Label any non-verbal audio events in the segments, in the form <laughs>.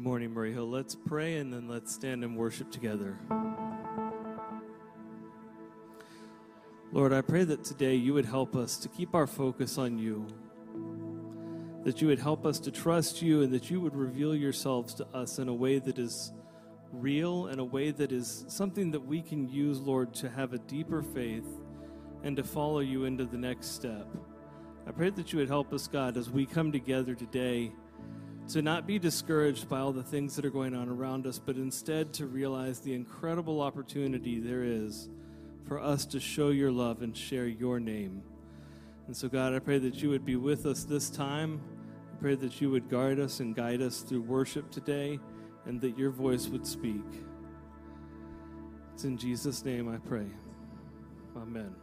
morning, Murray Hill. Let's pray and then let's stand and worship together. Lord, I pray that today you would help us to keep our focus on you, that you would help us to trust you, and that you would reveal yourselves to us in a way that is real and a way that is something that we can use, Lord, to have a deeper faith and to follow you into the next step. I pray that you would help us, God, as we come together today to not be discouraged by all the things that are going on around us, but instead to realize the incredible opportunity there is for us to show your love and share your name. And so, God, I pray that you would be with us this time. I pray that you would guard us and guide us through worship today and that your voice would speak. It's in Jesus' name I pray. Amen.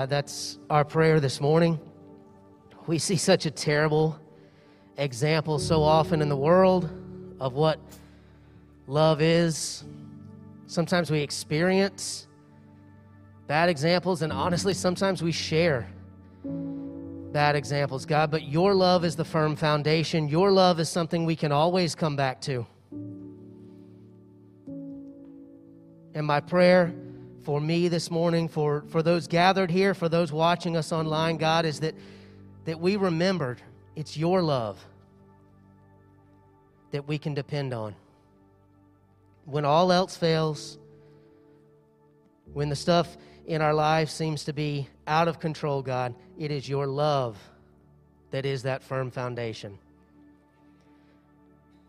God, that's our prayer this morning. We see such a terrible example so often in the world of what love is. Sometimes we experience bad examples, and honestly, sometimes we share bad examples, God. But your love is the firm foundation. Your love is something we can always come back to. And my prayer for me this morning, for, for those gathered here, for those watching us online, God, is that, that we remembered it's your love that we can depend on. When all else fails, when the stuff in our life seems to be out of control, God, it is your love that is that firm foundation.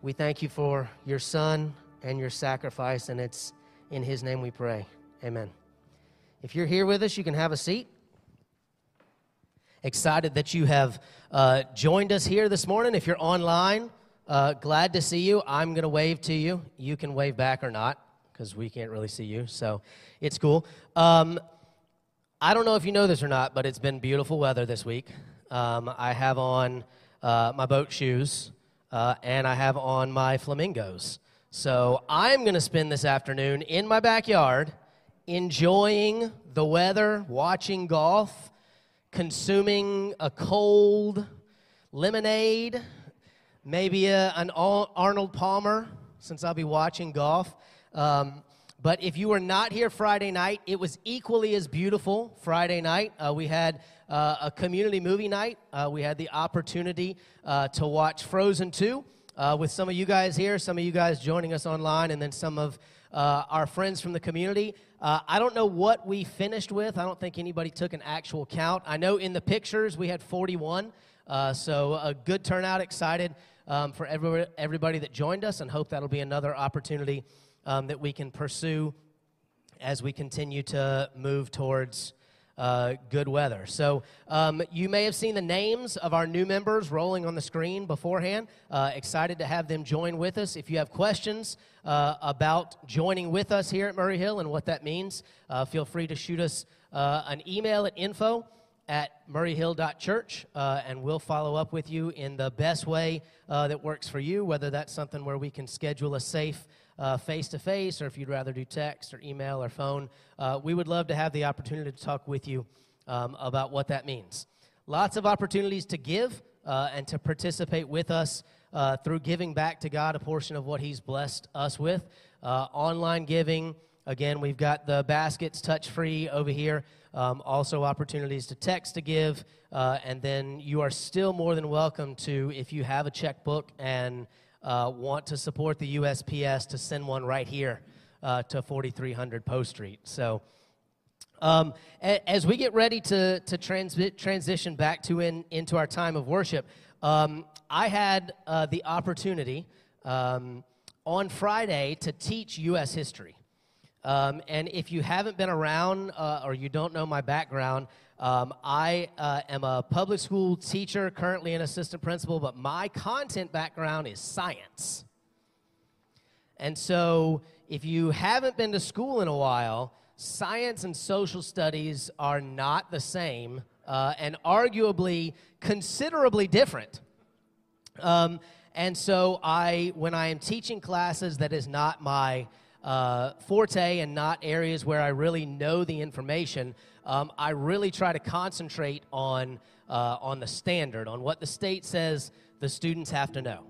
We thank you for your son and your sacrifice, and it's in his name we pray. Amen. If you're here with us, you can have a seat. Excited that you have uh, joined us here this morning. If you're online, uh, glad to see you. I'm going to wave to you. You can wave back or not because we can't really see you, so it's cool. Um, I don't know if you know this or not, but it's been beautiful weather this week. Um, I have on uh, my boat shoes uh, and I have on my flamingos. So I'm going to spend this afternoon in my backyard enjoying the weather, watching golf, consuming a cold lemonade, maybe a, an Arnold Palmer, since I'll be watching golf. Um, but if you were not here Friday night, it was equally as beautiful Friday night. Uh, we had uh, a community movie night. Uh, we had the opportunity uh, to watch Frozen 2 uh, with some of you guys here, some of you guys joining us online, and then some of uh, our friends from the community. I don't know what we finished with. I don't think anybody took an actual count. I know in the pictures we had 41, so a good turnout. Excited um, for every, everybody that joined us, and hope that'll be another opportunity um, that we can pursue as we continue to move towards uh, good weather. So, um, you may have seen the names of our new members rolling on the screen beforehand. Uh, excited to have them join with us. If you have questions uh, about joining with us here at Murray Hill and what that means, uh, feel free to shoot us uh, an email at info at murrayhill.church, uh, and we'll follow up with you in the best way uh, that works for you, whether that's something where we can schedule a safe face to face, or if you'd rather do text or email or phone, uh, we would love to have the opportunity to talk with you um, about what that means. Lots of opportunities to give uh, and to participate with us uh, through giving back to God a portion of what He's blessed us with. Online giving, again, we've got the baskets touch free over here. Um, also, opportunities to text to give. Uh, and then you are still more than welcome to, if you have a checkbook and uh, want to support the USPS to send one right here uh, to 4300 Post Street. So, um, as we get ready to, to transi- transition back to in, into our time of worship, um, I had uh, the opportunity um, on Friday to teach U.S. history. Um, and if you haven't been around uh, or you don't know my background, um, I uh, am a public school teacher, currently an assistant principal, but my content background is science. And so, if you haven't been to school in a while, science and social studies are not the same uh, and arguably considerably different. Um, and so, I, when I am teaching classes, that is not my uh, forte and not areas where I really know the information um, I really try to concentrate on, uh, on the standard, on what the state says the students have to know.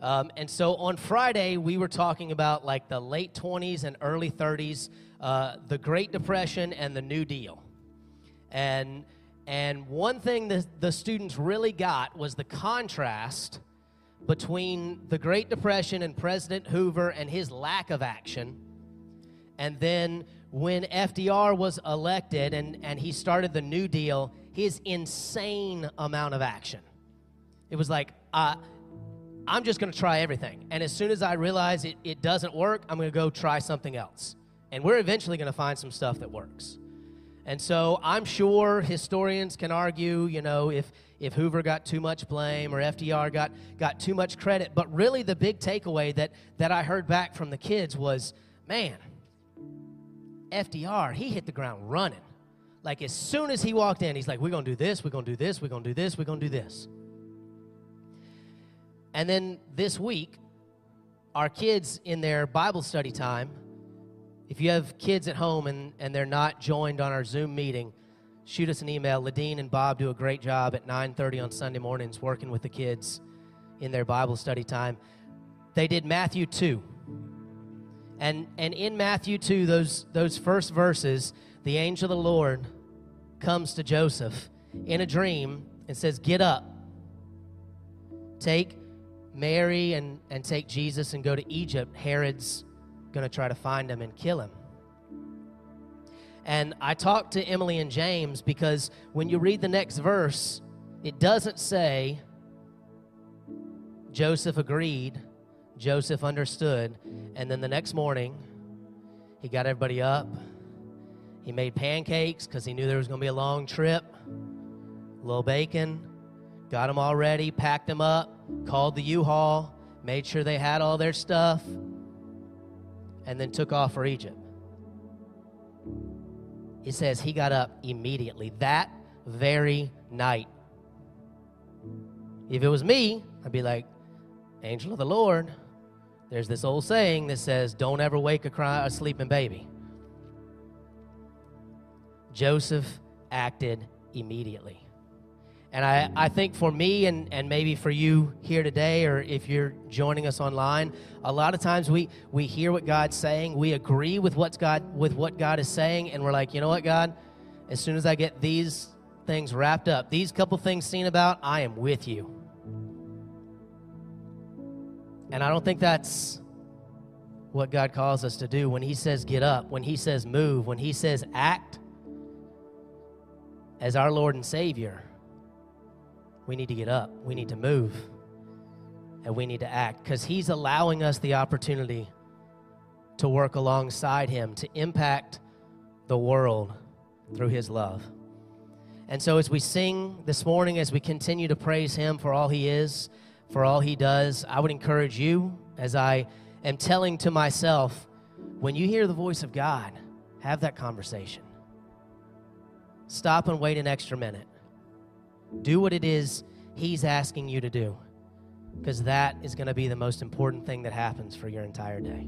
Um, and so on Friday, we were talking about like the late 20s and early 30s, uh, the Great Depression and the New Deal. And, and one thing that the students really got was the contrast between the Great Depression and President Hoover and his lack of action, and then when FDR was elected and, and he started the New Deal, his insane amount of action. It was like, uh, I'm just going to try everything. And as soon as I realize it, it doesn't work, I'm going to go try something else. And we're eventually going to find some stuff that works. And so I'm sure historians can argue, you know, if, if Hoover got too much blame or FDR got, got too much credit. But really, the big takeaway that, that I heard back from the kids was man, FDR, he hit the ground running. like as soon as he walked in, he's like, We're going to do this, we're going to do this, we're going to do this, we're going to do this. And then this week, our kids in their Bible study time, if you have kids at home and, and they're not joined on our Zoom meeting, shoot us an email. Ladine and Bob do a great job at 9:30 on Sunday mornings working with the kids in their Bible study time. They did Matthew 2. And and in Matthew 2, those those first verses, the angel of the Lord comes to Joseph in a dream and says, Get up. Take Mary and, and take Jesus and go to Egypt. Herod's going to try to find him and kill him. And I talked to Emily and James because when you read the next verse, it doesn't say Joseph agreed, Joseph understood, and then the next morning, he got everybody up. He made pancakes because he knew there was going to be a long trip, a little bacon, got them all ready, packed them up, called the U Haul, made sure they had all their stuff, and then took off for Egypt. He says he got up immediately, that very night. If it was me, I'd be like, Angel of the Lord. There's this old saying that says, Don't ever wake a, cry, a sleeping baby. Joseph acted immediately. And I, I think for me and, and maybe for you here today, or if you're joining us online, a lot of times we, we hear what God's saying, we agree with what's God with what God is saying, and we're like, you know what, God, as soon as I get these things wrapped up, these couple things seen about, I am with you. And I don't think that's what God calls us to do. When He says get up, when He says move, when He says act as our Lord and Savior, we need to get up, we need to move, and we need to act because He's allowing us the opportunity to work alongside Him, to impact the world through His love. And so, as we sing this morning, as we continue to praise Him for all He is, for all He does, I would encourage you, as I am telling to myself, when you hear the voice of God, have that conversation. Stop and wait an extra minute. Do what it is He's asking you to do, because that is going to be the most important thing that happens for your entire day.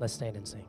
Let's stand and sing.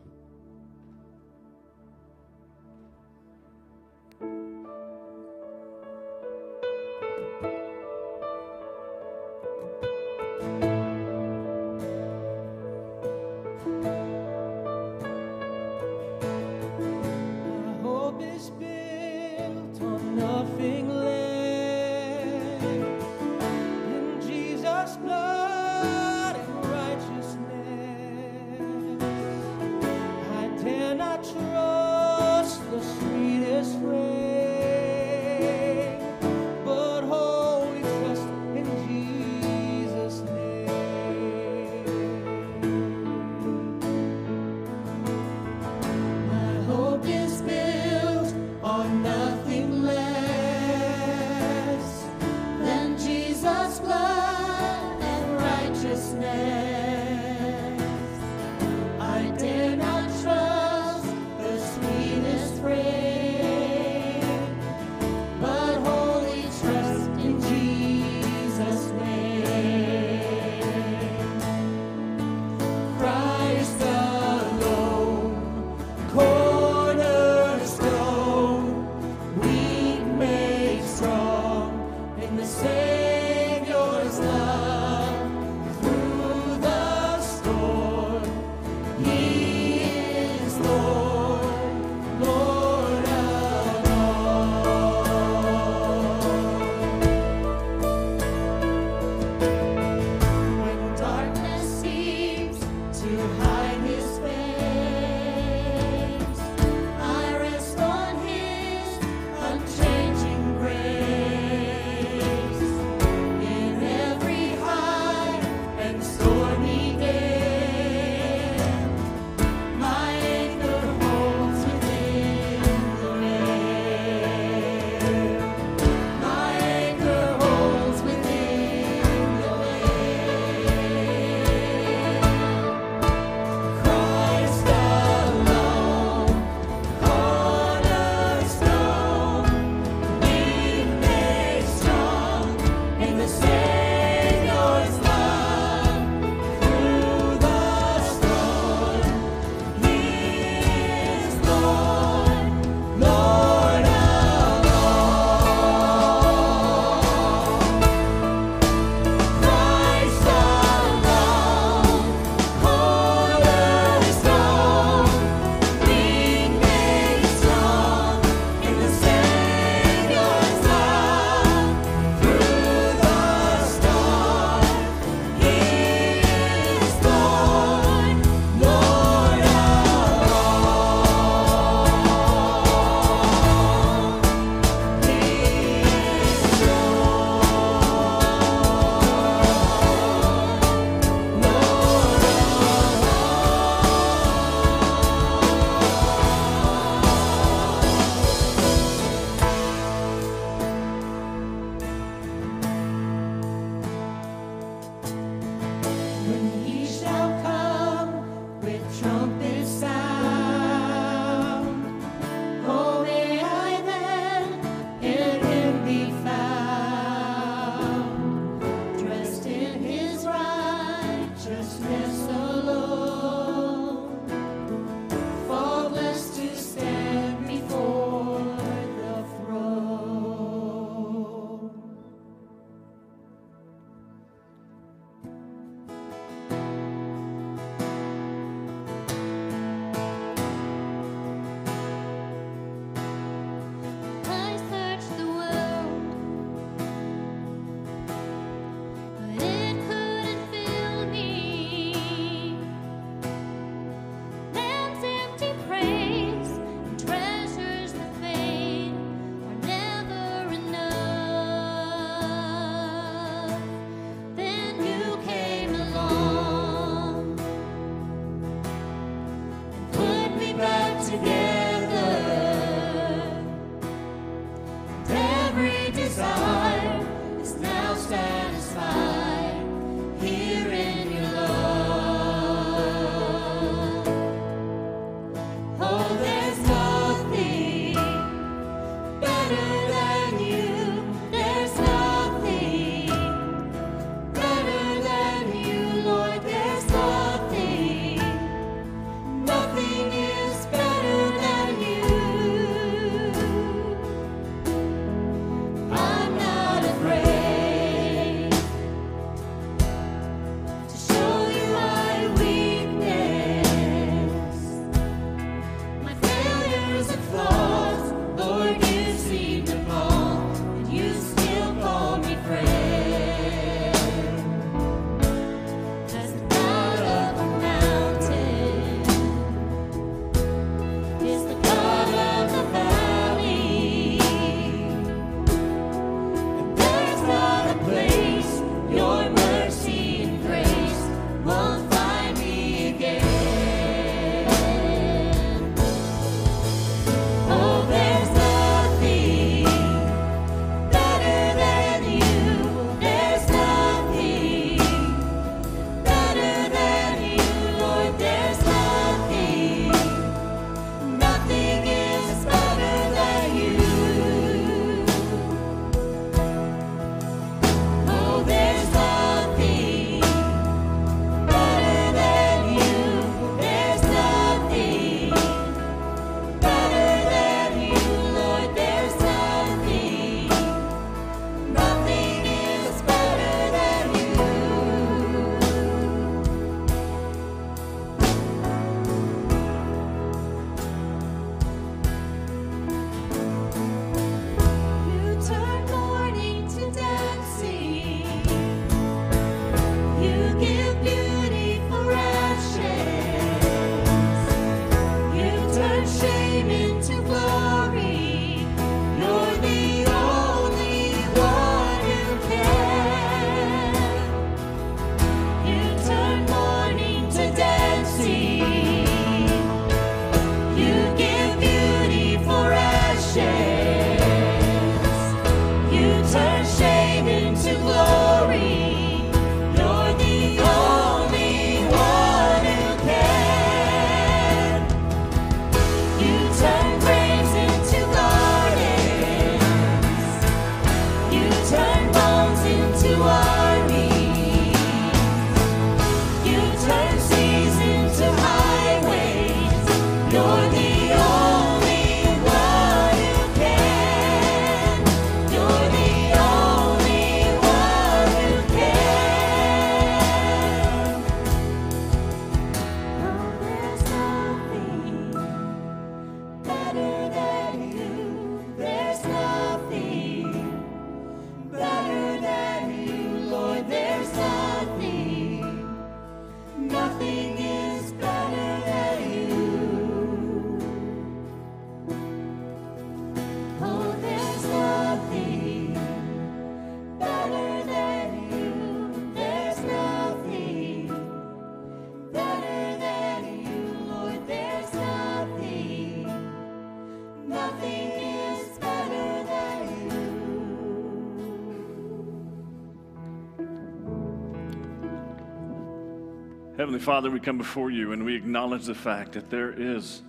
Heavenly Father, we come before you and we acknowledge the fact that there is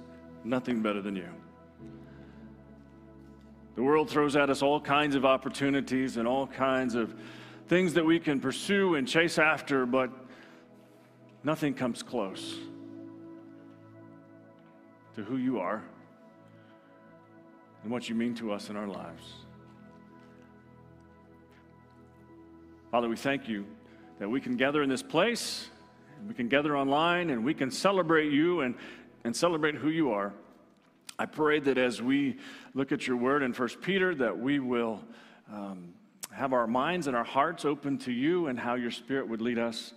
nothing better than you. The world throws at us all kinds of opportunities and all kinds of things that we can pursue and chase after, but nothing comes close to who you are and what you mean to us in our lives. Father, we thank you that we can gather in this place, we can gather online, and we can celebrate you and, and celebrate who you are. I pray that as we look at your word in 1 Peter, that we will um, have our minds and our hearts open to you and how your spirit would lead us.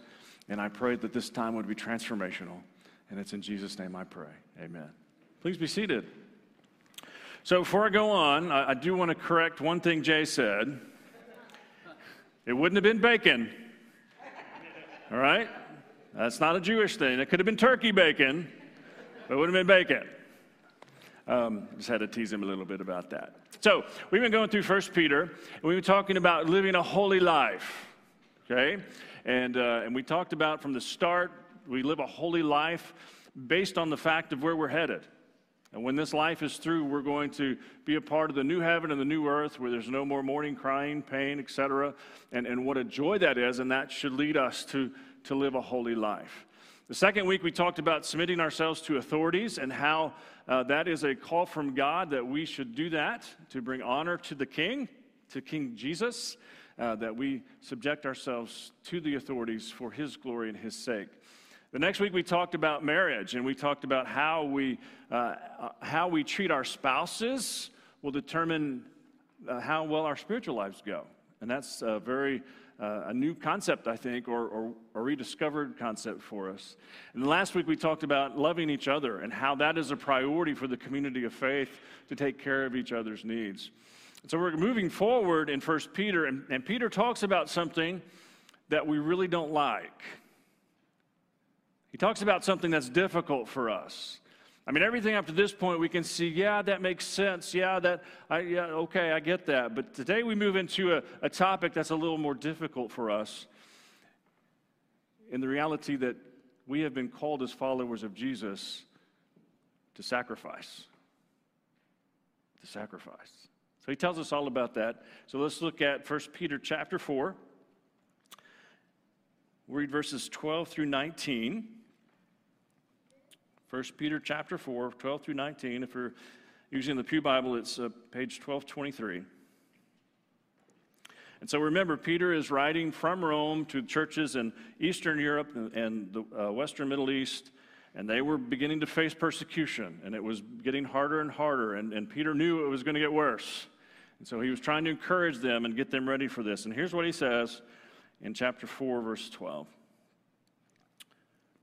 And I pray that this time would be transformational. And it's in Jesus' name I pray. Amen. Please be seated. So before I go on, I, I do want to correct one thing Jay said. It wouldn't have been bacon. All right? That's not a Jewish thing. It could have been turkey bacon, but it wouldn't have been bacon. Um, just had to tease him a little bit about that. So we've been going through First Peter, and we've been talking about living a holy life. Okay, and uh, and we talked about from the start we live a holy life based on the fact of where we're headed. And when this life is through, we're going to be a part of the new heaven and the new earth where there's no more mourning, crying, pain, etc. And, and what a joy that is, and that should lead us to, to live a holy life. The second week, we talked about submitting ourselves to authorities and how uh, that is a call from God that we should do that to bring honor to the King, to King Jesus, uh, that we subject ourselves to the authorities for His glory and His sake. The next week we talked about marriage and we talked about how we, uh, how we treat our spouses will determine uh, how well our spiritual lives go. And that's a very uh, a new concept, I think, or, or a rediscovered concept for us. And last week we talked about loving each other and how that is a priority for the community of faith to take care of each other's needs. So we're moving forward in 1 Peter, and, and Peter talks about something that we really don't like. He talks about something that's difficult for us. I mean, everything up to this point, we can see, yeah, that makes sense. Yeah, that, I, yeah, okay, I get that. But today we move into a, a topic that's a little more difficult for us in the reality that we have been called as followers of Jesus to sacrifice. To sacrifice. So he tells us all about that. So let's look at 1 Peter chapter 4. We'll read verses 12 through 19. 1 Peter chapter 4, 12 through 19. If you're using the Pew Bible, it's uh, page 1223. And so remember, Peter is writing from Rome to churches in Eastern Europe and the uh, Western Middle East, and they were beginning to face persecution, and it was getting harder and harder, and, and Peter knew it was going to get worse. And so he was trying to encourage them and get them ready for this. And here's what he says in chapter 4, verse 12.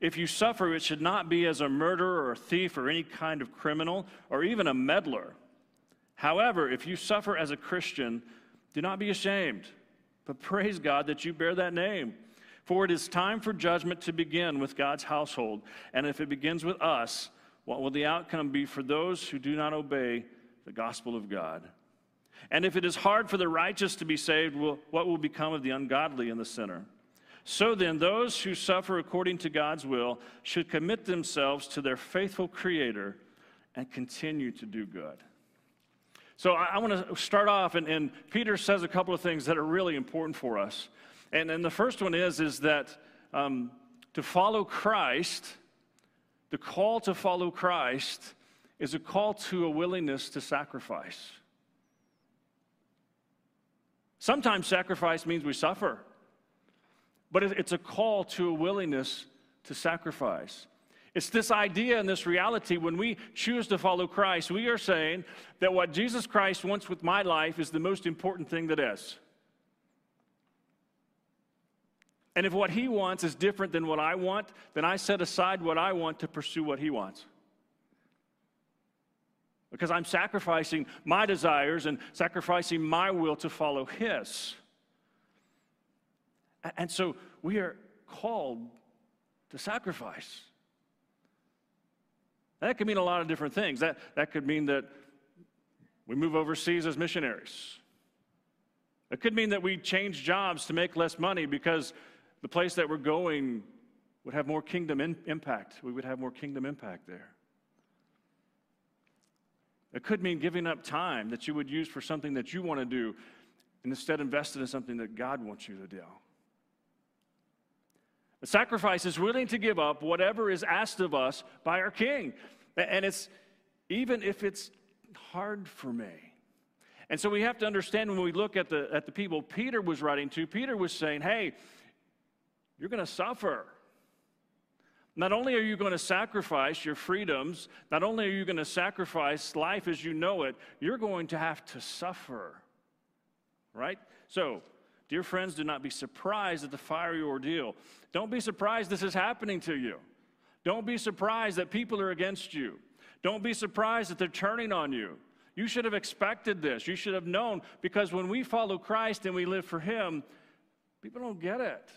If you suffer, it should not be as a murderer or a thief or any kind of criminal or even a meddler. However, if you suffer as a Christian, do not be ashamed, but praise God that you bear that name. For it is time for judgment to begin with God's household. And if it begins with us, what will the outcome be for those who do not obey the gospel of God? And if it is hard for the righteous to be saved, what will become of the ungodly and the sinner? So then, those who suffer according to God's will should commit themselves to their faithful Creator and continue to do good. So I, I want to start off, and, and, Peter says a couple of things that are really important for us. And, and the first one is, is that um, to follow Christ, the call to follow Christ is a call to a willingness to sacrifice. Sometimes sacrifice means we suffer but it's a call to a willingness to sacrifice. It's this idea and this reality when we choose to follow Christ, we are saying that what Jesus Christ wants with my life is the most important thing that is. And if what he wants is different than what I want, then I set aside what I want to pursue what he wants. because I'm sacrificing my desires and sacrificing my will to follow His. And so we are called to sacrifice. That could mean a lot of different things. That, that could mean that we move overseas as missionaries. It could mean that we change jobs to make less money because the place that we're going would have more kingdom in, impact. We would have more kingdom impact there. It could mean giving up time that you would use for something that you want to do and instead invest it in something that God wants you to do. The sacrifice is willing to give up whatever is asked of us by our king. And it's even if it's hard for me. And so we have to understand when we look at the, at the people Peter was writing to, Peter was saying, hey, you're going to suffer. Not only are you going to sacrifice your freedoms, not only are you going to sacrifice life as you know it, you're going to have to suffer. Right? So, dear friends, do not be surprised at the fiery ordeal. Don't be surprised this is happening to you. Don't be surprised that people are against you. Don't be surprised that they're turning on you. You should have expected this. You should have known because when we follow Christ and we live for Him, people don't get it.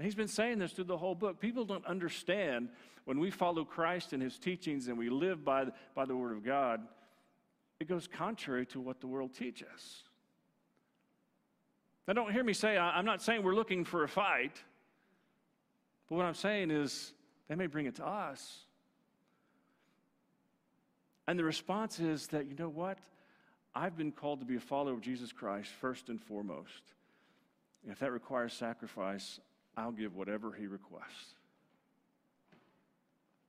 And he's been saying this through the whole book. People don't understand when we follow Christ and his teachings and we live by, by the word of God, it goes contrary to what the world teaches. Now, don't hear me say, I'm not saying we're looking for a fight, but what I'm saying is they may bring it to us. And the response is that, you know what? I've been called to be a follower of Jesus Christ first and foremost. And if that requires sacrifice, I'll give whatever he requests.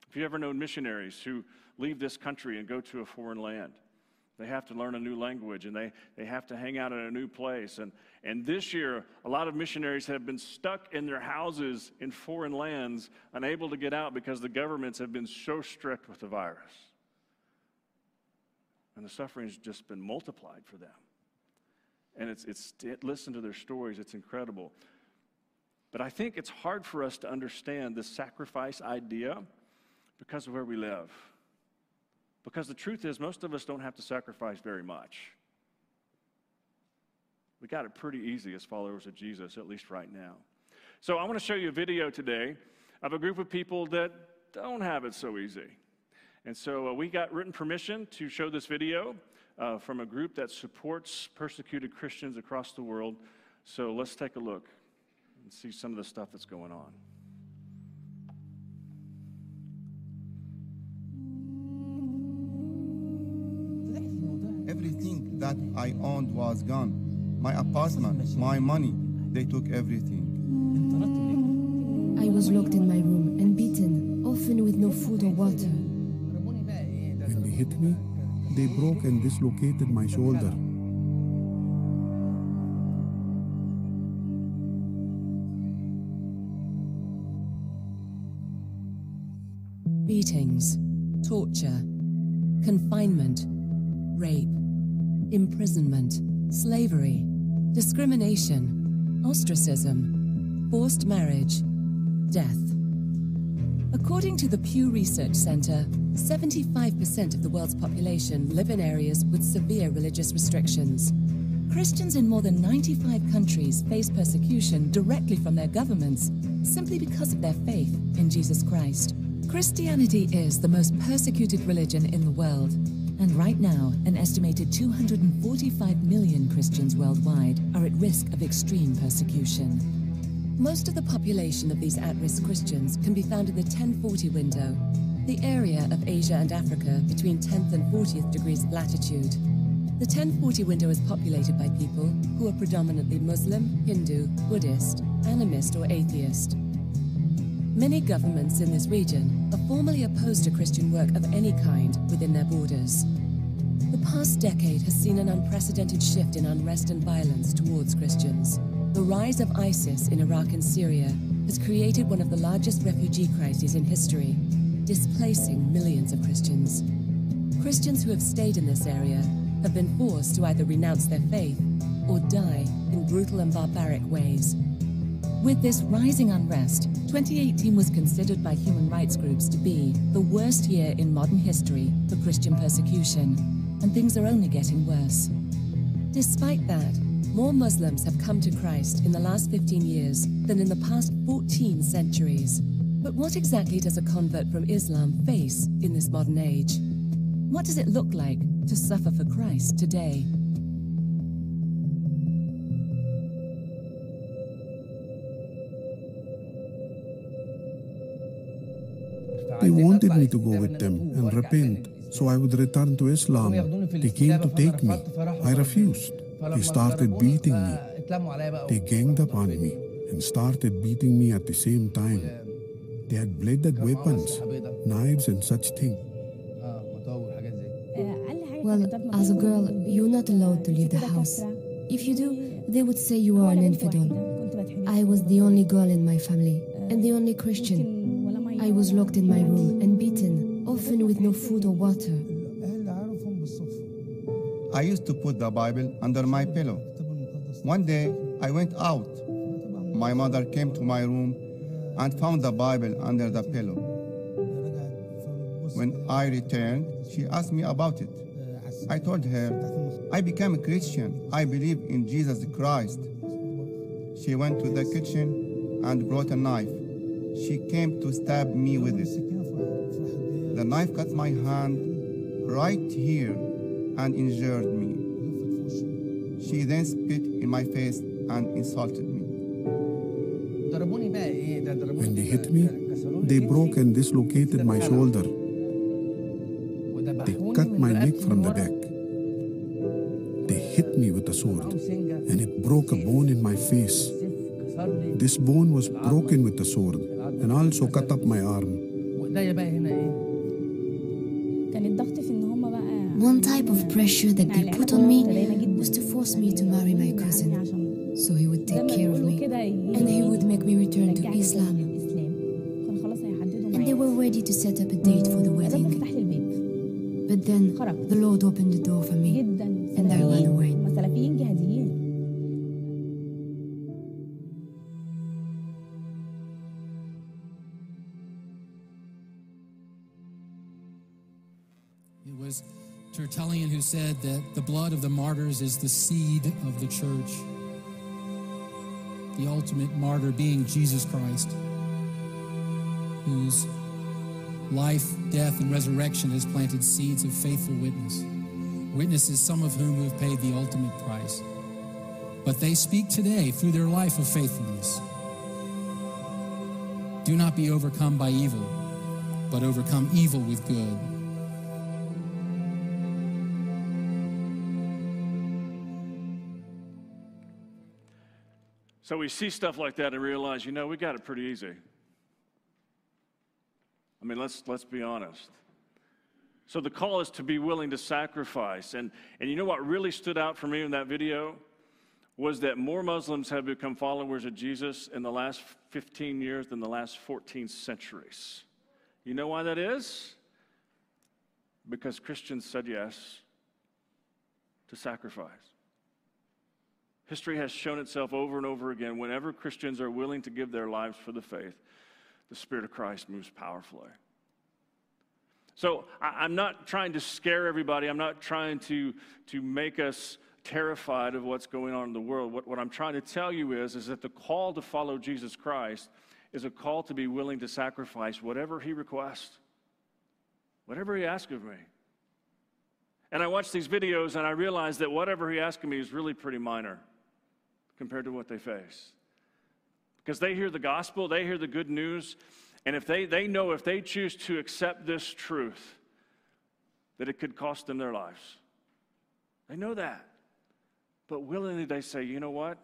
If you've ever known missionaries who leave this country and go to a foreign land, they have to learn a new language and they, they have to hang out in a new place. And, and this year, a lot of missionaries have been stuck in their houses in foreign lands, unable to get out because the governments have been so strict with the virus. And the suffering has just been multiplied for them. And it's, it's listen to their stories, it's incredible. But I think it's hard for us to understand this sacrifice idea because of where we live. Because the truth is, most of us don't have to sacrifice very much. We got it pretty easy as followers of Jesus, at least right now. So I want to show you a video today of a group of people that don't have it so easy. And so uh, we got written permission to show this video uh, from a group that supports persecuted Christians across the world. So let's take a look and see some of the stuff that's going on. Everything that I owned was gone. My apartment, my money, they took everything. I was locked in my room and beaten, often with no food or water. When they hit me, they broke and dislocated my shoulder. beatings, torture, confinement, rape, imprisonment, slavery, discrimination, ostracism, forced marriage, death. According to the Pew Research Center, 75% of the world's population live in areas with severe religious restrictions. Christians in more than 95 countries face persecution directly from their governments simply because of their faith in Jesus Christ. Christianity is the most persecuted religion in the world, and right now, an estimated 245 million Christians worldwide are at risk of extreme persecution. Most of the population of these at risk Christians can be found in the 1040 window, the area of Asia and Africa between 10th and 40th degrees of latitude. The 1040 window is populated by people who are predominantly Muslim, Hindu, Buddhist, animist, or atheist. Many governments in this region are formally opposed to Christian work of any kind within their borders. The past decade has seen an unprecedented shift in unrest and violence towards Christians. The rise of ISIS in Iraq and Syria has created one of the largest refugee crises in history, displacing millions of Christians. Christians who have stayed in this area have been forced to either renounce their faith or die in brutal and barbaric ways. With this rising unrest, 2018 was considered by human rights groups to be the worst year in modern history for Christian persecution, and things are only getting worse. Despite that, more Muslims have come to Christ in the last 15 years than in the past 14 centuries. But what exactly does a convert from Islam face in this modern age? What does it look like to suffer for Christ today? They wanted me to go with them and repent so I would return to Islam. They came to take me. I refused. They started beating me. They ganged up on me and started beating me at the same time. They had bladed weapons, knives, and such things. Well, as a girl, you're not allowed to leave the house. If you do, they would say you are an infidel. I was the only girl in my family and the only Christian. I was locked in my room and beaten, often with no food or water. I used to put the Bible under my pillow. One day, I went out. My mother came to my room and found the Bible under the pillow. When I returned, she asked me about it. I told her, I became a Christian. I believe in Jesus Christ. She went to the kitchen and brought a knife. She came to stab me with it. The knife cut my hand right here and injured me. She then spit in my face and insulted me. When they hit me, they broke and dislocated my shoulder. They cut my neck from the back. They hit me with a sword, and it broke a bone in my face. This bone was broken with the sword, and also cut up my arm. One type of pressure that they put on me was to force me to marry my cousin. So he would take care of me, and he would make me return to Islam. And they were ready to set up a date for the wedding. But then the Lord opened Tertullian who said that the blood of the martyrs is the seed of the church. The ultimate martyr being Jesus Christ, whose life, death, and resurrection has planted seeds of faithful witness. Witnesses, some of whom have paid the ultimate price. But they speak today through their life of faithfulness. Do not be overcome by evil, but overcome evil with good. So we see stuff like that and realize, you know, we got it pretty easy. I mean, let's, let's be honest. So the call is to be willing to sacrifice. And, and you know what really stood out for me in that video? Was that more Muslims have become followers of Jesus in the last 15 years than the last 14 centuries. You know why that is? Because Christians said yes to sacrifice. History has shown itself over and over again. Whenever Christians are willing to give their lives for the faith, the Spirit of Christ moves powerfully. So I, am not trying to scare everybody. I'm not trying to, to make us terrified of what's going on in the world. What, what I'm trying to tell you is, is that the call to follow Jesus Christ is a call to be willing to sacrifice whatever He requests, whatever He asks of me. And I watch these videos and I realize that whatever He asks of me is really pretty minor compared to what they face. Because they hear the gospel, they hear the good news, and if they, they know if they choose to accept this truth, that it could cost them their lives. They know that. But willingly they say, you know what?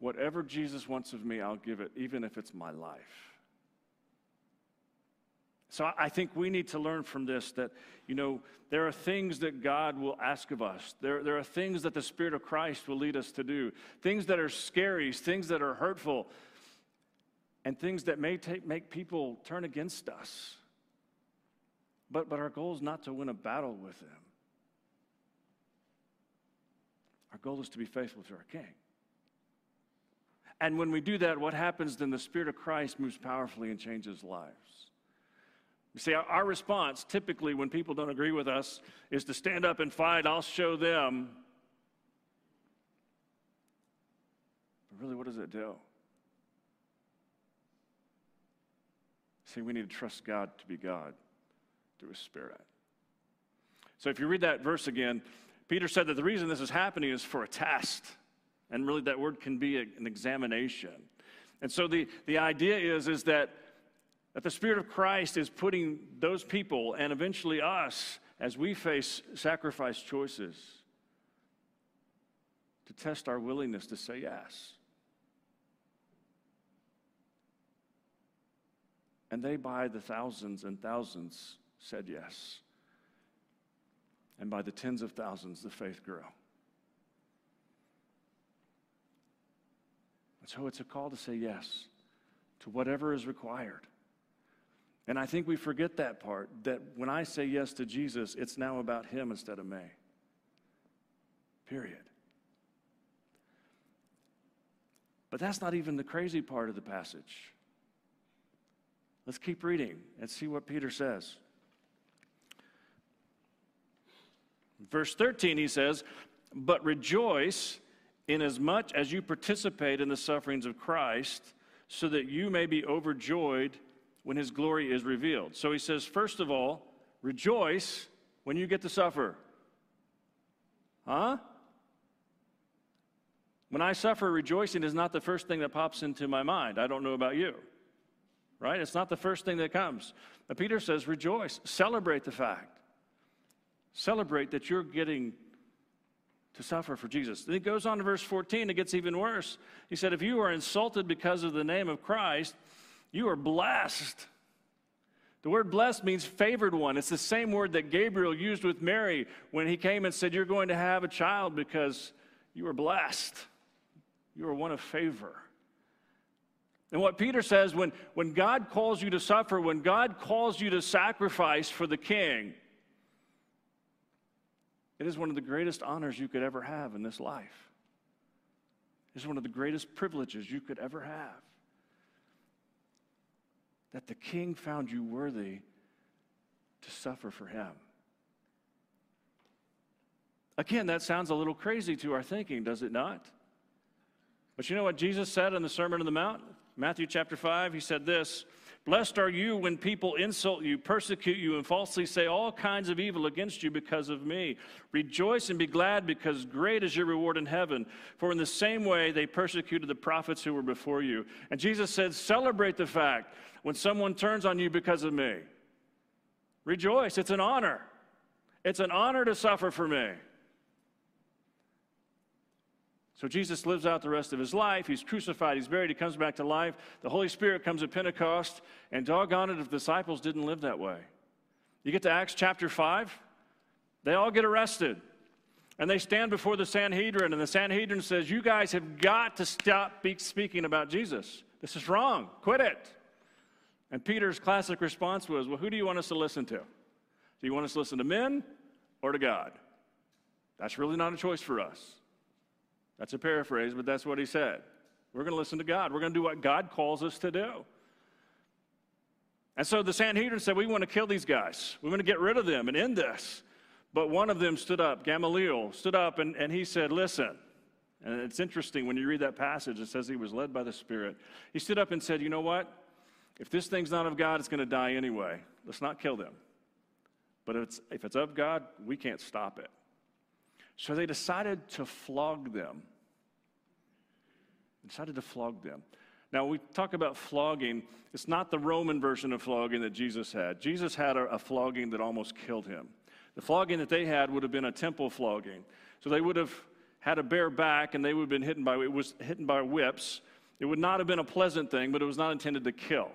Whatever Jesus wants of me, I'll give it, even if it's my life. So I think we need to learn from this that, you know, there are things that God will ask of us. There, there are things that the Spirit of Christ will lead us to do, things that are scary, things that are hurtful, and things that may take, make people turn against us. But, but our goal is not to win a battle with them. Our goal is to be faithful to our King. And when we do that, what happens then? The Spirit of Christ moves powerfully and changes lives. You see, our, response typically when people don't agree with us is to stand up and fight, I'll show them. But really, what does it do? See, we need to trust God to be God through His Spirit. So if you read that verse again, Peter said that the reason this is happening is for a test. And really, that word can be an examination. And so the, the idea is, is that, that the Spirit of Christ is putting those people and eventually us as we face sacrifice choices to test our willingness to say yes. And they, by the thousands and thousands, said yes. And by the tens of thousands, the faith grew. And so it's a call to say yes to whatever is required. And I think we forget that part that when I say yes to Jesus, it's now about Him instead of me. Period. But that's not even the crazy part of the passage. Let's keep reading and see what Peter says. Verse 13, he says, But rejoice inasmuch as you participate in the sufferings of Christ, so that you may be overjoyed when his glory is revealed. So he says, First of all, rejoice when you get to suffer. Huh? When I suffer, rejoicing is not the first thing that pops into my mind. I don't know about you right? It's not the first thing that comes. But Peter says, rejoice, celebrate the fact. Celebrate that you're getting to suffer for Jesus. Then he goes on to verse 14, it gets even worse. He said, If you are insulted because of the name of Christ, you are blessed. The word blessed means favored one. It's the same word that Gabriel used with Mary when he came and said, You're going to have a child because you are blessed. You are one of favor. And what Peter says when, when God calls you to suffer, when God calls you to sacrifice for the king, it is one of the greatest honors you could ever have in this life. It's one of the greatest privileges you could ever have. That the king found you worthy to suffer for him. Again, that sounds a little crazy to our thinking, does it not? But you know what Jesus said in the Sermon on the Mount? Matthew chapter 5, he said this Blessed are you when people insult you, persecute you, and falsely say all kinds of evil against you because of me. Rejoice and be glad, because great is your reward in heaven. For in the same way they persecuted the prophets who were before you. And Jesus said, Celebrate the fact when someone turns on you because of me. Rejoice, it's an honor. It's an honor to suffer for me. So Jesus lives out the rest of his life. He's crucified, he's buried, he comes back to life. The Holy Spirit comes at Pentecost, and doggone it if the disciples didn't live that way. You get to Acts chapter 5, they all get arrested. And they stand before the Sanhedrin, and the Sanhedrin says, You guys have got to stop speaking about Jesus. This is wrong. Quit it. And Peter's classic response was, Well, who do you want us to listen to? Do you want us to listen to men or to God? That's really not a choice for us. That's a paraphrase, but that's what he said. We're going to listen to God. We're going to do what God calls us to do. And so the Sanhedrin said, We want to kill these guys. We want to get rid of them and end this. But one of them stood up, Gamaliel stood up, and, and he said, Listen. And it's interesting when you read that passage, it says he was led by the Spirit. He stood up and said, You know what? If this thing's not of God, it's going to die anyway. Let's not kill them. But if it's, if it's of God, we can't stop it. So they decided to flog them decided to flog them. Now, we talk about flogging. It's not the Roman version of flogging that Jesus had. Jesus had a, a, flogging that almost killed him. The flogging that they had would have been a temple flogging. So they would have had a bare back and they would have been hit by, it was hit by whips. It would not have been a pleasant thing, but it was not intended to kill.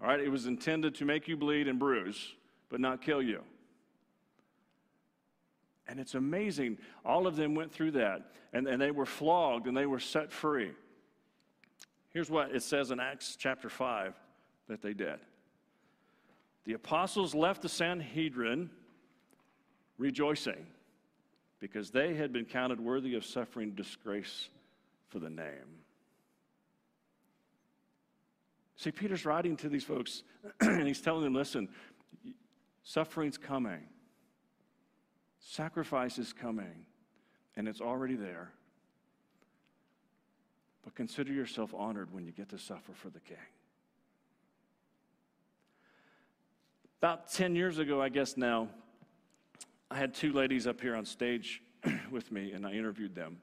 All right? It was intended to make you bleed and bruise, but not kill you. And it's amazing. All of them went through that, and, and they were flogged and they were set free. Here's what it says in Acts chapter 5 that they did. The apostles left the Sanhedrin rejoicing because they had been counted worthy of suffering disgrace for the name. See, Peter's writing to these folks, <clears throat> and he's telling them listen, suffering's coming, sacrifice is coming, and it's already there. But consider yourself honored when you get to suffer for the king. About 10 years ago, I guess now, I had two ladies up here on stage <clears throat> with me, and I interviewed them.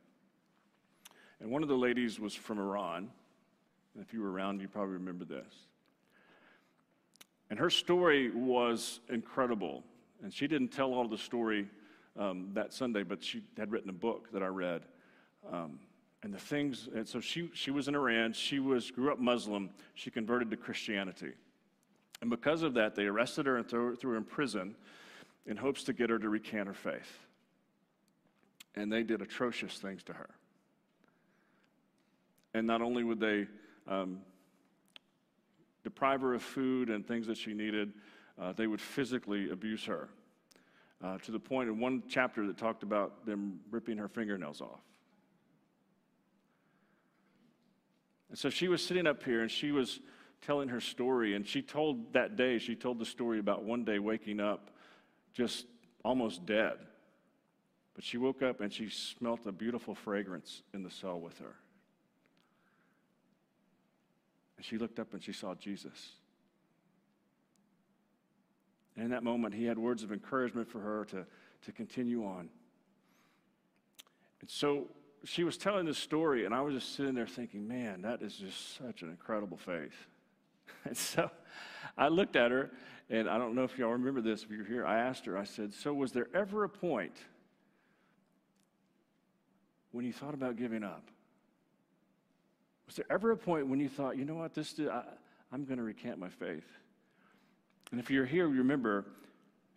And one of the ladies was from Iran. And if you were around, you probably remember this. And her story was incredible. And she didn't tell all the story um, that Sunday, but she had written a book that I read. Um, and the things, and so she, she was in Iran. She was, grew up Muslim. She converted to Christianity. And because of that, they arrested her and threw, threw her in prison in hopes to get her to recant her faith. And they did atrocious things to her. And not only would they um, deprive her of food and things that she needed. Uh, they would physically abuse her uh, to the point in one chapter that talked about them ripping her fingernails off. And so she was sitting up here and she was telling her story. And she told that day, she told the story about one day waking up just almost dead. But she woke up and she smelt a beautiful fragrance in the cell with her. And she looked up and she saw Jesus. And in that moment, he had words of encouragement for her to, to continue on. And so she was telling this story, and I was just sitting there thinking, man, that is just such an incredible faith. <laughs> And so I looked at her, and I don't know if y'all remember this, if you're here, I asked her, I said, So was there ever a point when you thought about giving up? Was there ever a point when you thought, you know what, this I, I'm going to recant my faith? And if you're here, remember,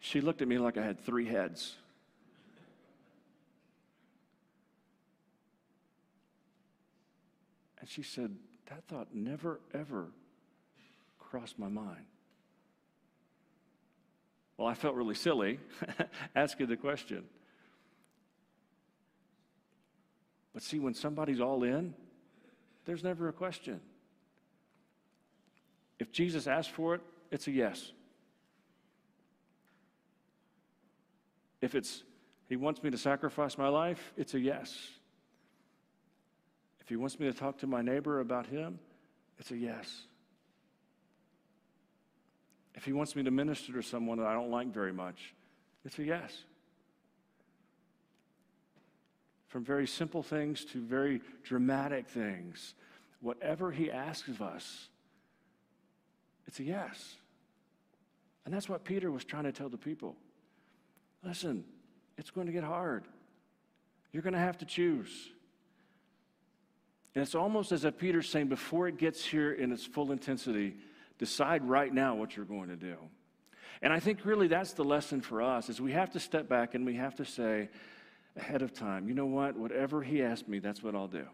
she looked at me like I had three heads. And she said, That thought never, ever crossed my mind. Well, I felt really silly <laughs> asking the question. But see, when somebody's all in, there's never a question. If Jesus asks for it, it's a yes. If it's he wants me to sacrifice my life, it's a yes. If he wants me to talk to my neighbor about him, it's a yes. If he wants me to minister to someone that I don't like very much, it's a yes. From very simple things to very dramatic things, whatever he asks of us, it's a yes. And that's what Peter was trying to tell the people. Listen, it's going to get hard. You're going to have to choose. And it's almost as if Peter's saying, before it gets here in its full intensity, decide right now what you're going to do. And I think really that's the lesson for us is we have to step back and we have to say ahead of time, you know what? Whatever he asked me, that's what I'll do.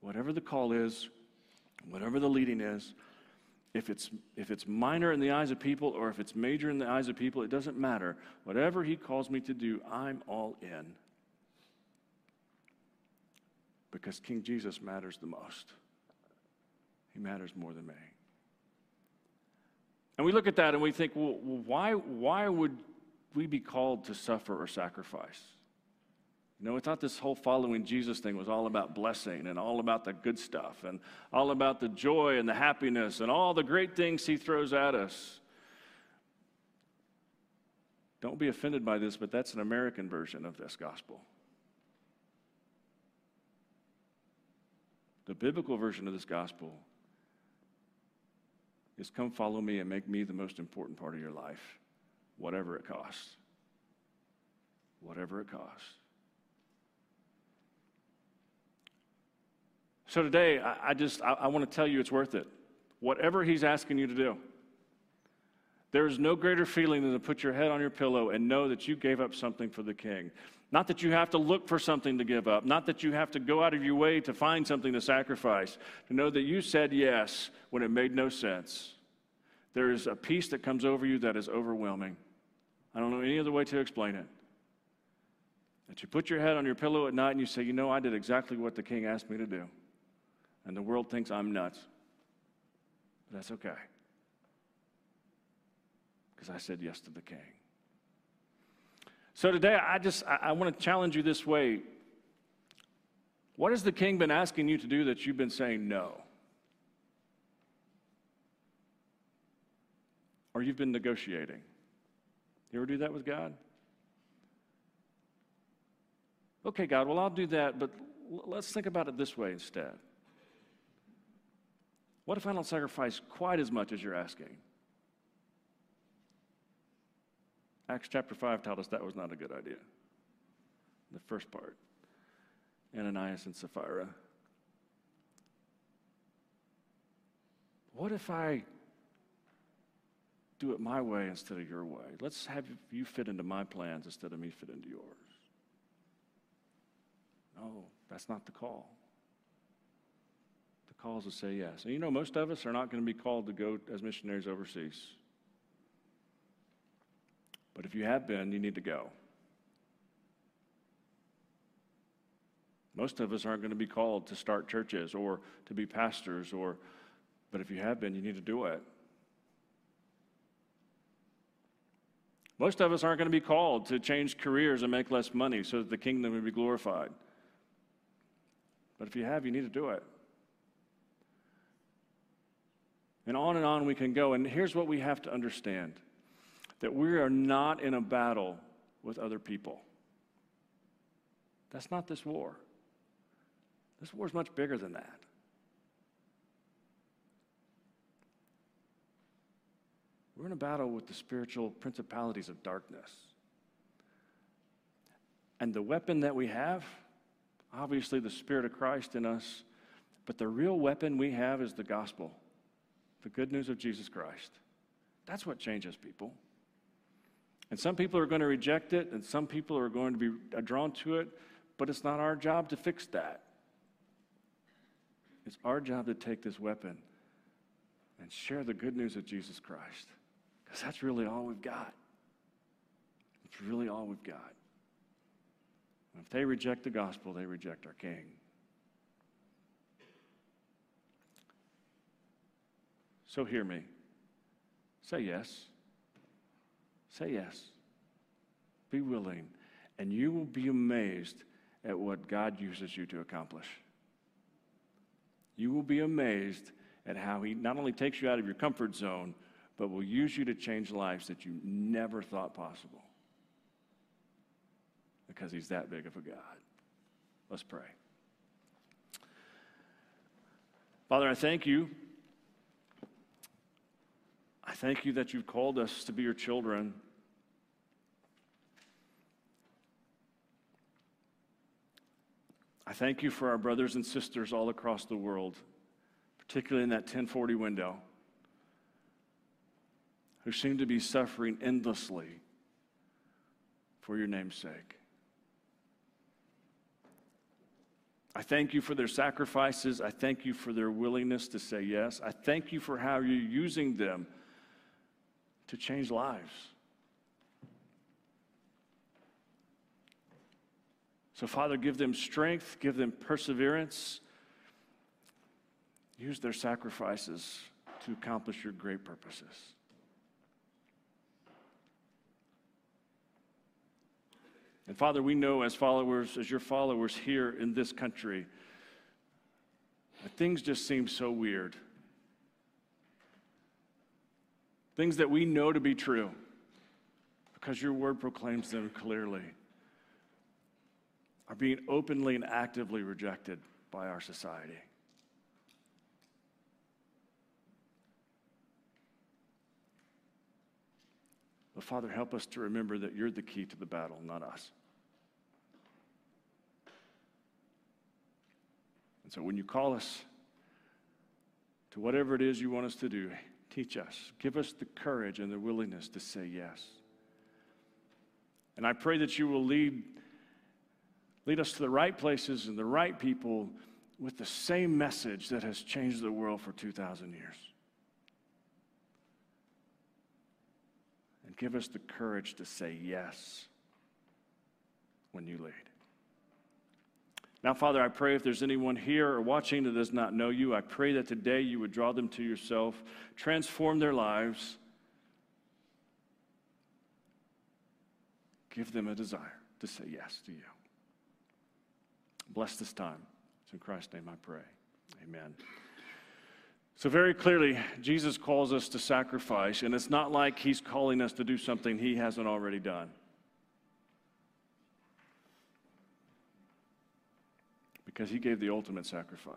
Whatever the call is, whatever the leading is, if it's, if it's minor in the eyes of people or if it's major in the eyes of people, it doesn't matter. Whatever He calls me to do, I'm all in. Because King Jesus matters the most. He matters more than me. And we look at that and we think, well, why, why would we be called to suffer or sacrifice? You know, we thought this whole following Jesus thing was all about blessing and all about the good stuff and all about the joy and the happiness and all the great things he throws at us. Don't be offended by this, but that's an American version of this gospel. The biblical version of this gospel is come follow me and make me the most important part of your life, whatever it costs. Whatever it costs. So today, I, I just, I, I want to tell you it's worth it. Whatever he's asking you to do. There is no greater feeling than to put your head on your pillow and know that you gave up something for the king. Not that you have to look for something to give up, not that you have to go out of your way to find something to sacrifice, to know that you said yes when it made no sense. There is a peace that comes over you that is overwhelming. I don't know any other way to explain it. That you put your head on your pillow at night and you say, You know, I did exactly what the king asked me to do and the world thinks I'm nuts. But that's okay. Because I said yes to the king. So today, I just I, I want to challenge you this way. What has the king been asking you to do that you've been saying no? Or you've been negotiating? You ever do that with God? Okay, God, well, I'll do that, but let's think about it this way instead. What if I don't sacrifice quite as much as you're asking? Acts chapter 5 told us that was not a good idea. The first part Ananias and Sapphira. What if I do it my way instead of your way? Let's have you fit into my plans instead of me fit into yours. No, that's not the call. The call is to say yes. And you know, most of us are not going to be called to go as missionaries overseas. But if you have been, you need to go. Most of us aren't going to be called to start churches or to be pastors or but if you have been, you need to do it. Most of us aren't going to be called to change careers and make less money so that the kingdom will be glorified. But if you have, you need to do it. And on and on we can go. And here's what we have to understand that we are not in a battle with other people. That's not this war. This war is much bigger than that. We're in a battle with the spiritual principalities of darkness. And the weapon that we have, obviously the Spirit of Christ in us, but the real weapon we have is the gospel, the good news of Jesus Christ. That's what changes people. And some people are going to reject it, and some people are going to be uh, drawn to it, but it's not our job to fix that. It's our job to take this weapon and share the good news of Jesus Christ. Because that's really all we've got. It's really all we've got. If they reject the gospel, they reject our King. So hear me. Say yes. Say yes. Be willing, and you will be amazed at what God uses you to accomplish. You will be amazed at how He not only takes you out of your comfort zone, but will use you to change lives that you never thought possible. Because He's that big of a God. Let's pray. Father, I thank you. I thank you that you've called us to be your children. I thank you for our brothers and sisters all across the world, particularly in that 1040 window, who seem to be suffering endlessly for your name's sake. I thank you for their sacrifices. I thank you for their willingness to say yes. I thank you for how you're using them to change lives. So, Father, give them strength, give them perseverance. Use their sacrifices to accomplish your great purposes. And Father, we know as followers, as your followers here in this country, that things just seem so weird. Things that we know to be true because your word proclaims them clearly are being openly and actively rejected by our society. But Father, help us to remember that you're the key to the battle, not us. And so when you call us to whatever it is you want us to do, teach us. Give us the courage and the willingness to say yes. And I pray that you will lead, lead us to the right places and the right people with the same message that has changed the world for 2,000 years. And give us the courage to say yes when you lead. Now, Father, I pray if there's anyone here or watching that does not know you, I pray that today you would draw them to yourself, transform their lives, give them a desire to say yes to you. Bless this time. It's in Christ's name I pray. Amen. So, very clearly, Jesus calls us to sacrifice, and it's not like he's calling us to do something he hasn't already done. Because he gave the ultimate sacrifice.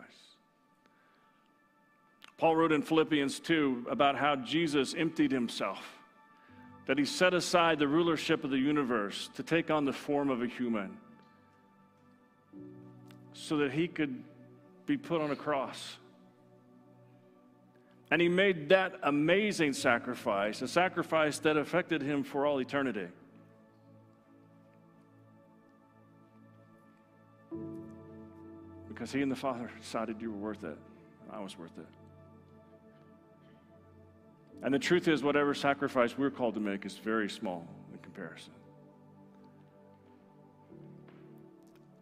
Paul wrote in Philippians 2 about how Jesus emptied himself, that he set aside the rulership of the universe to take on the form of a human so that he could be put on a cross. And he made that amazing sacrifice, a sacrifice that affected him for all eternity. Because he and the Father decided you were worth it. I was worth it. And the truth is, whatever sacrifice we're called to make is very small in comparison.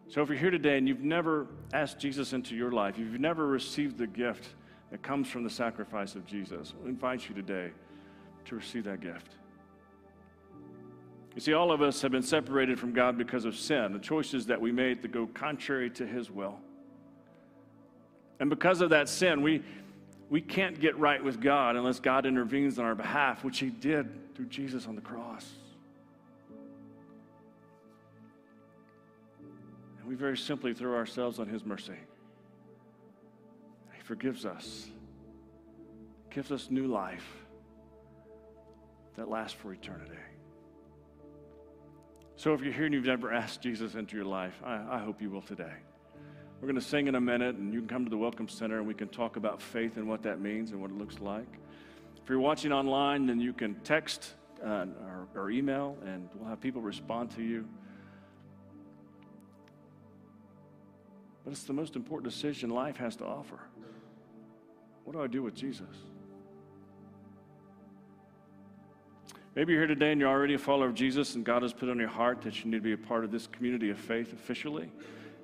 So if you're here today and you've never asked Jesus into your life, you've never received the gift that comes from the sacrifice of Jesus, I invite you today to receive that gift. You see, all of us have been separated from God because of sin, the choices that we made that go contrary to His will. And because of that sin, we, we can't get right with God unless God intervenes on our behalf, which He did through Jesus on the cross. And we very simply throw ourselves on His mercy. He forgives us, gives us new life that lasts for eternity. So if you're here and you've never asked Jesus into your life, I, I hope you will today. We're going to sing in a minute, and you can come to the Welcome Center and we can talk about faith and what that means and what it looks like. If you're watching online, then you can text uh, or, or email, and we'll have people respond to you. But it's the most important decision life has to offer. What do I do with Jesus? Maybe you're here today and you're already a follower of Jesus, and God has put on your heart that you need to be a part of this community of faith officially.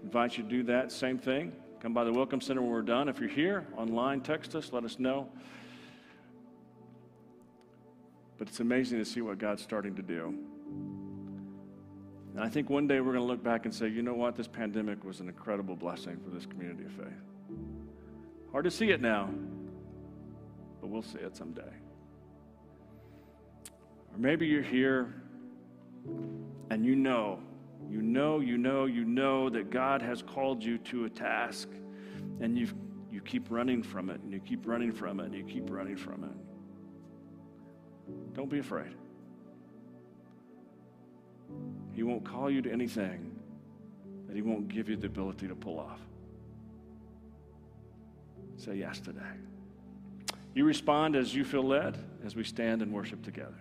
Invite you to do that. Same thing. Come by the Welcome Center when we're done. If you're here online, text us, let us know. But it's amazing to see what God's starting to do. And I think one day we're going to look back and say, you know what? This pandemic was an incredible blessing for this community of faith. Hard to see it now, but we'll see it someday. Or maybe you're here and you know, you know, you know, you know that God has called you to a task and you you keep running from it and you keep running from it and you keep running from it. Don't be afraid. He won't call you to anything that He won't give you the ability to pull off. Say yes today. You respond as you feel led as we stand and worship together.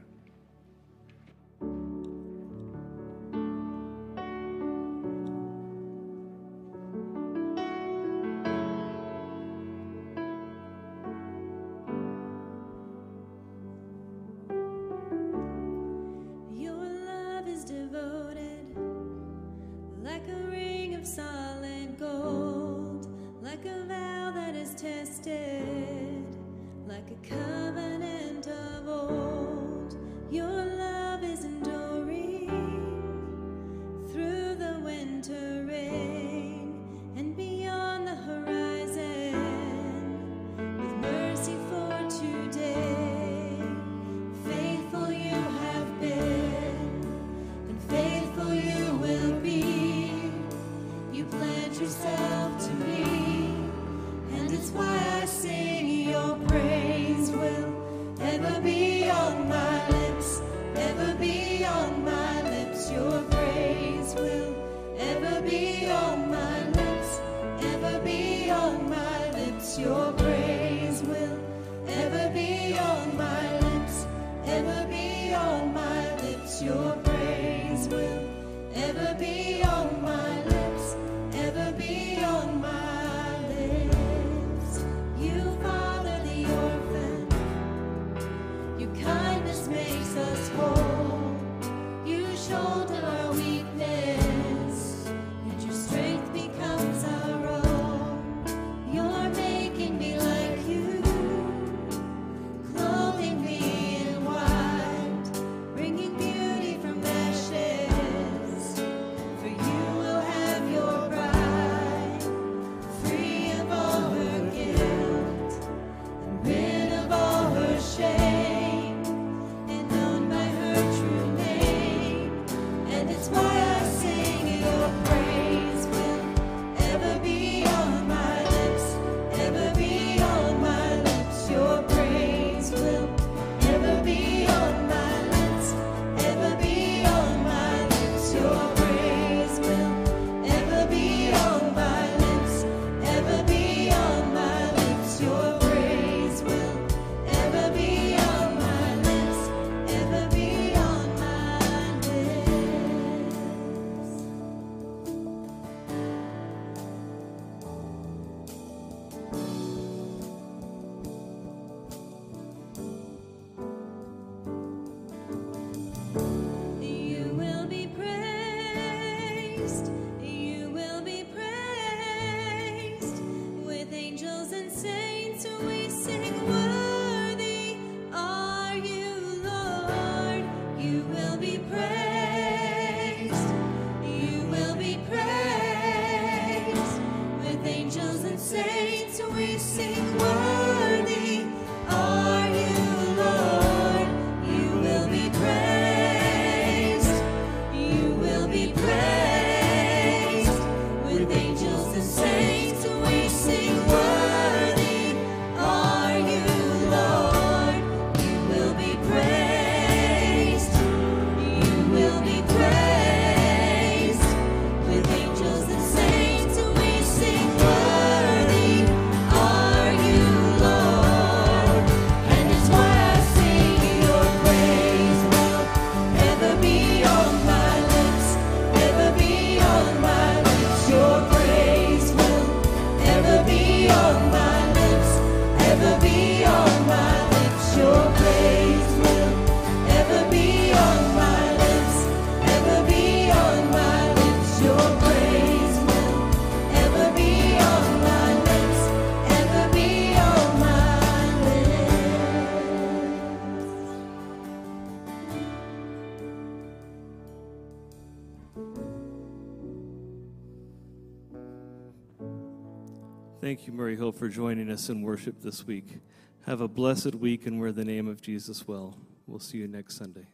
Thank you, Murray Hill, for joining us in worship this week. Have a blessed week and wear the name of Jesus well. We'll see you next Sunday.